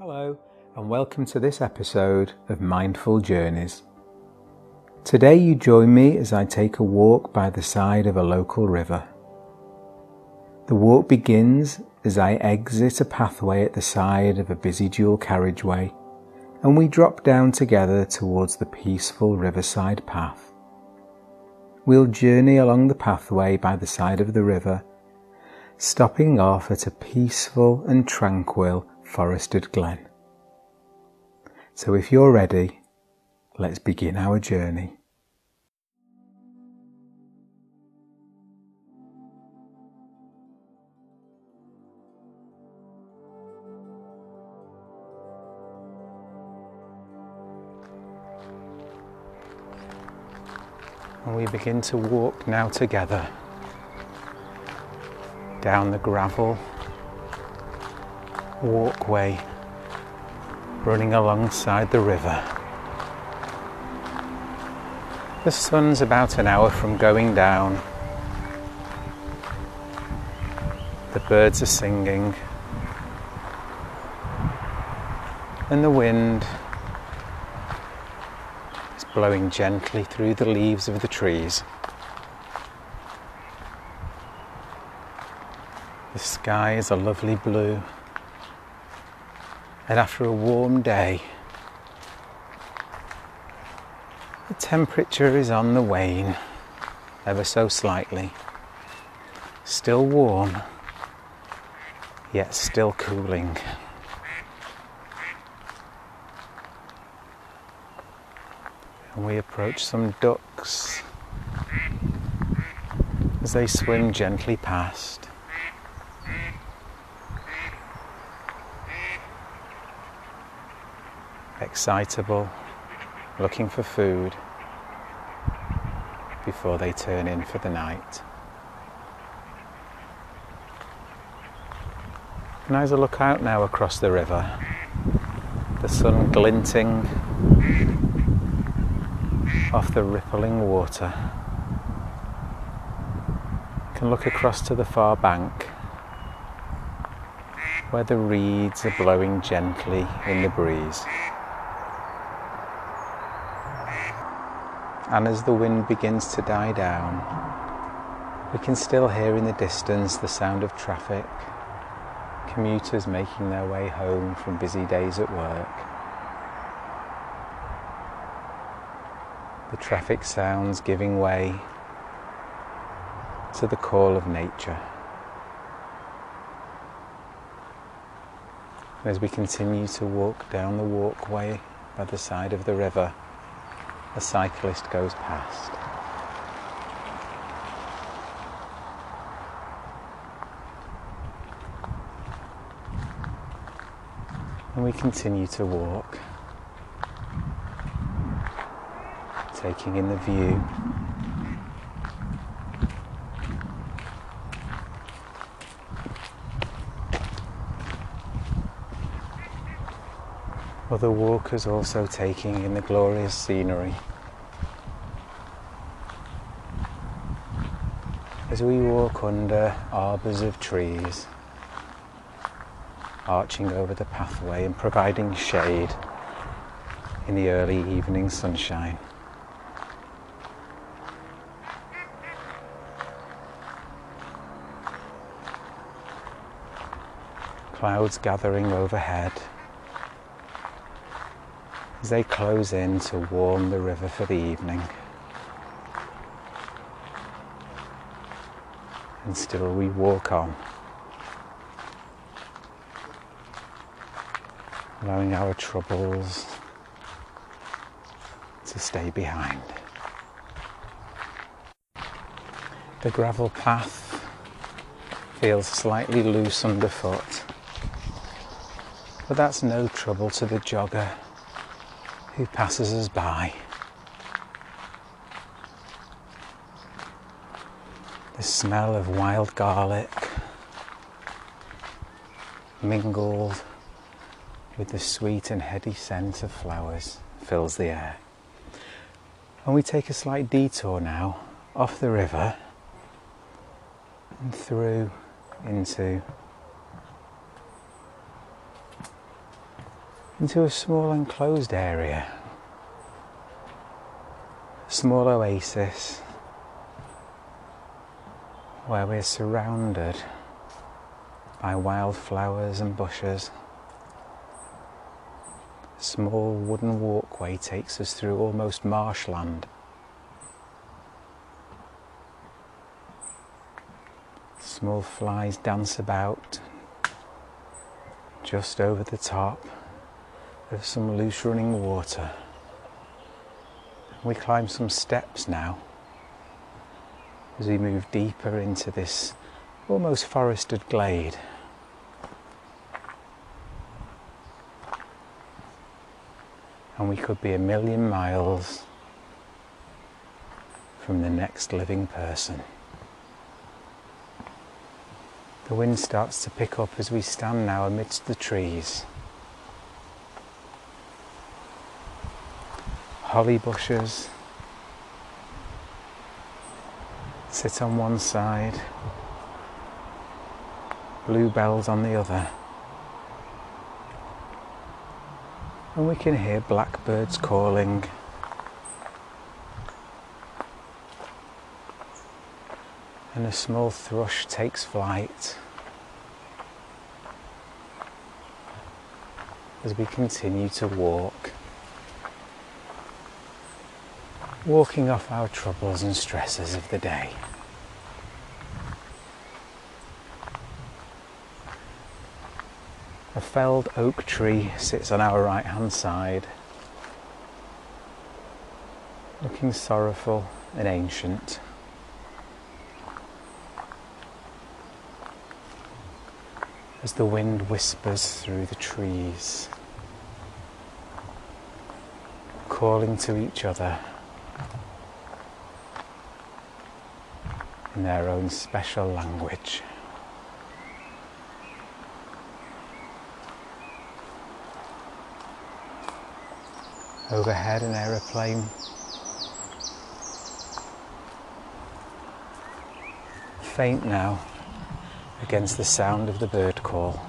Hello, and welcome to this episode of Mindful Journeys. Today, you join me as I take a walk by the side of a local river. The walk begins as I exit a pathway at the side of a busy dual carriageway, and we drop down together towards the peaceful riverside path. We'll journey along the pathway by the side of the river, stopping off at a peaceful and tranquil forested glen. So if you're ready, let's begin our journey. And we begin to walk now together down the gravel walkway running alongside the river. The sun's about an hour from going down. The birds are singing, and the wind is blowing gently through the leaves of the trees. The sky is a lovely blue. And after a warm day, the temperature is on the wane, ever so slightly. Still warm, yet still cooling. And we approach some ducks as they swim gently past. Excitable, looking for food before they turn in for the night. And as I look out now across the river, the sun glinting off the rippling water, I can look across to the far bank where the reeds are blowing gently in the breeze. And as the wind begins to die down, we can still hear in the distance the sound of traffic, commuters making their way home from busy days at work. The traffic sounds giving way to the call of nature. As we continue to walk down the walkway by the side of the river, a cyclist goes past. And we continue to walk, taking in the view. Other walkers also taking in the glorious scenery. As we walk under arbours of trees, arching over the pathway and providing shade in the early evening sunshine. Clouds gathering overhead as they close in to warm the river for the evening. And still we walk on, allowing our troubles to stay behind. The gravel path feels slightly loose underfoot, but that's no trouble to the jogger who passes us by. The smell of wild garlic mingled with the sweet and heady scent of flowers fills the air. And we take a slight detour now off the river and through into into a small enclosed area, a small oasis where we're surrounded by wildflowers and bushes. A small wooden walkway takes us through almost marshland. Small flies dance about just over the top of some loose running water. We climb some steps now as we move deeper into this almost forested glade. And we could be a million miles from the next living person. The wind starts to pick up as we stand now amidst the trees. Holly bushes sit on one side, bluebells on the other. And we can hear blackbirds calling. And a small thrush takes flight. as we continue to walk, walking off our troubles and stresses of the day. A felled oak tree sits on our right hand side, looking sorrowful and ancient. As the wind whispers through the trees. calling to each other in their own special language. Overhead, an aeroplane. Faint now against the sound of the bird call.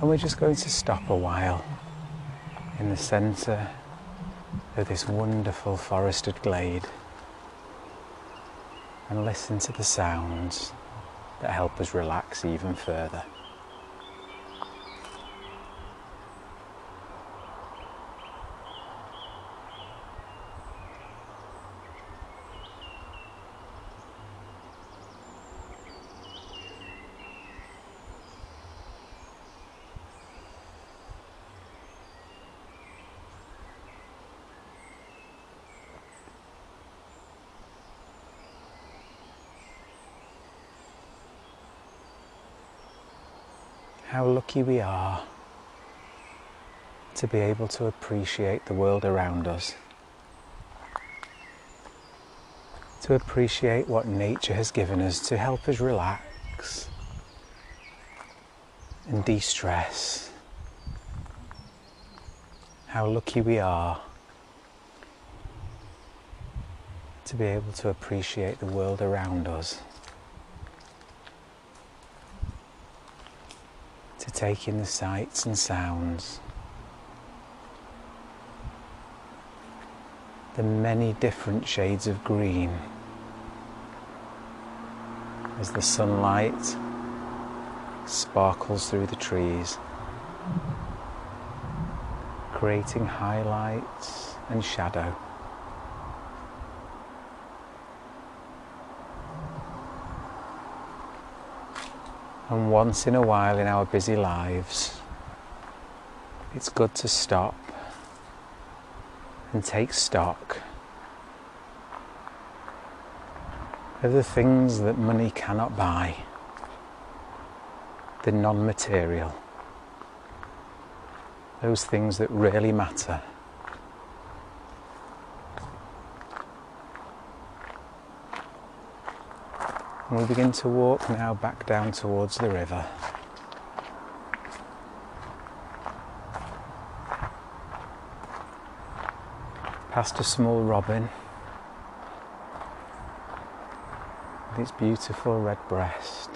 And we're just going to stop a while in the centre this wonderful forested glade and listen to the sounds that help us relax even further. How lucky we are to be able to appreciate the world around us, to appreciate what nature has given us to help us relax and de stress. How lucky we are to be able to appreciate the world around us. Take in the sights and sounds, the many different shades of green as the sunlight sparkles through the trees, creating highlights and shadow. And once in a while in our busy lives, it's good to stop and take stock of the things that money cannot buy, the non material, those things that really matter. And we begin to walk now back down towards the river. Past a small robin with its beautiful red breast.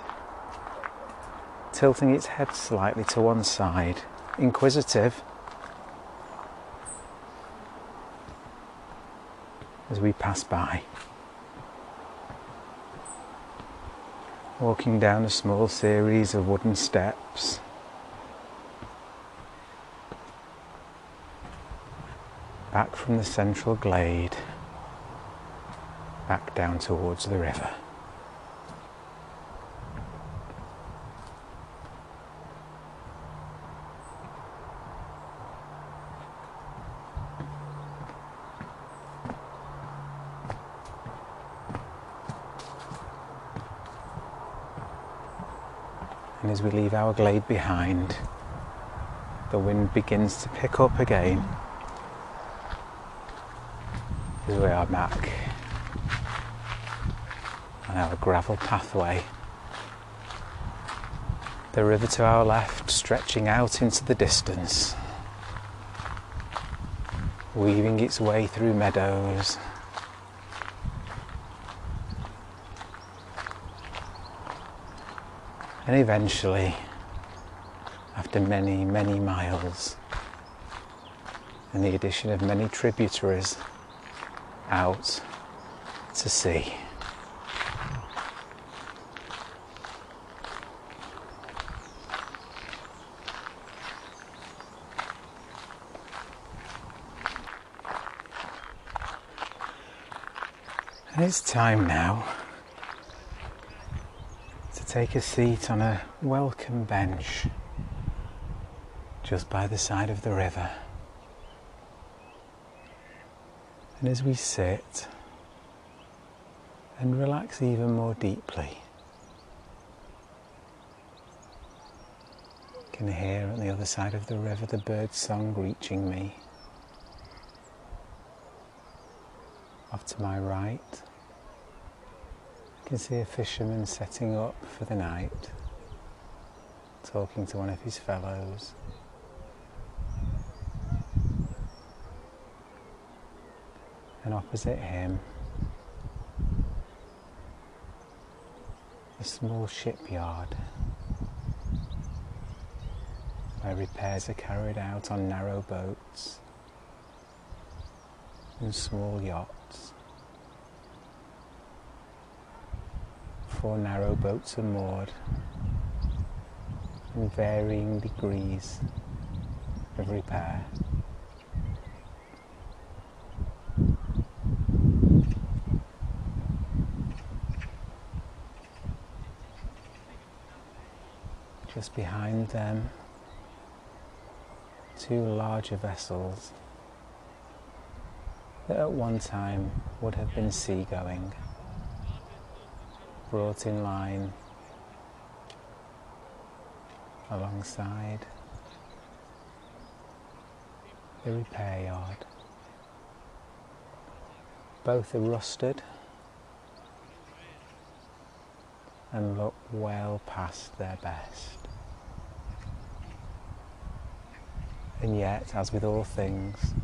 tilting its head slightly to one side, inquisitive. As we pass by, walking down a small series of wooden steps. Back from the central glade, back down towards the river. We leave our glade behind, the wind begins to pick up again as we are back on our gravel pathway. The river to our left stretching out into the distance, weaving its way through meadows And eventually, after many, many miles, and the addition of many tributaries out to sea. And it's time now take a seat on a welcome bench just by the side of the river. And as we sit and relax even more deeply, can hear on the other side of the river the bird song reaching me. Off to my right, can see a fisherman setting up for the night, talking to one of his fellows. And opposite him, a small shipyard where repairs are carried out on narrow boats and small yachts. Four narrow boats are moored in varying degrees of repair. Just behind them, two larger vessels that at one time would have been seagoing brought in line alongside the repair yard. Both are rusted and look well past their best. And yet, as with all things,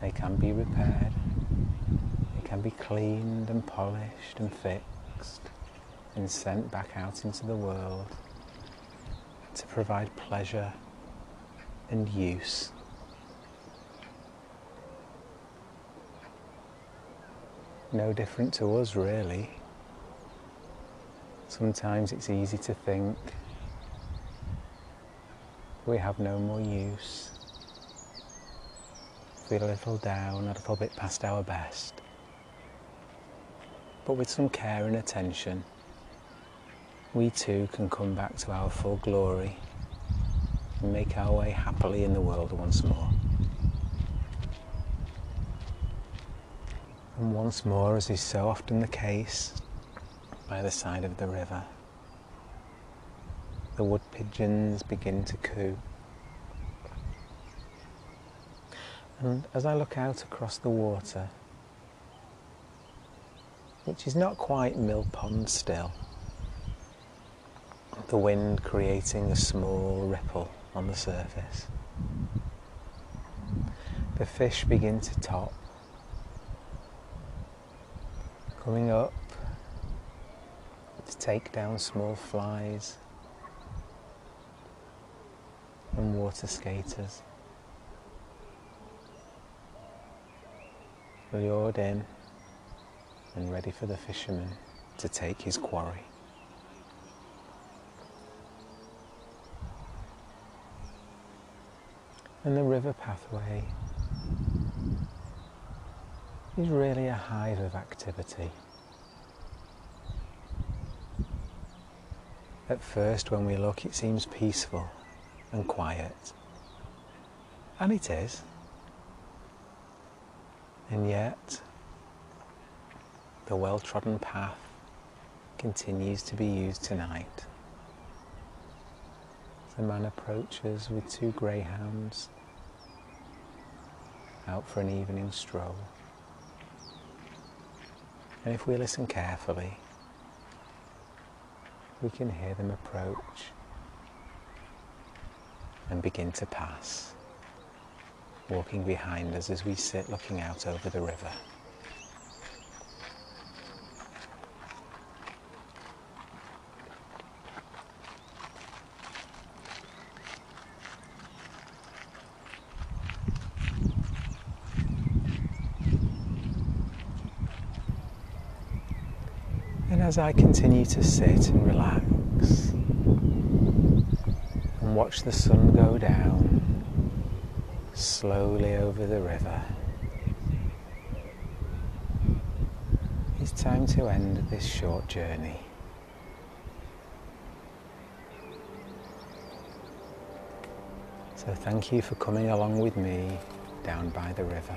they can be repaired can be cleaned and polished and fixed and sent back out into the world to provide pleasure and use. No different to us, really. Sometimes it's easy to think we have no more use, feel a little down, a little bit past our best. But with some care and attention, we too can come back to our full glory and make our way happily in the world once more. And once more, as is so often the case, by the side of the river, the wood pigeons begin to coo. And as I look out across the water, which is not quite mill pond still. The wind creating a small ripple on the surface. The fish begin to top, coming up to take down small flies and water skaters. Lured in and ready for the fisherman to take his quarry. And the river pathway is really a hive of activity. At first, when we look, it seems peaceful and quiet. And it is. And yet, the well trodden path continues to be used tonight. The man approaches with two greyhounds out for an evening stroll. And if we listen carefully, we can hear them approach and begin to pass, walking behind us as we sit looking out over the river. As I continue to sit and relax and watch the sun go down slowly over the river, it's time to end this short journey. So thank you for coming along with me down by the river.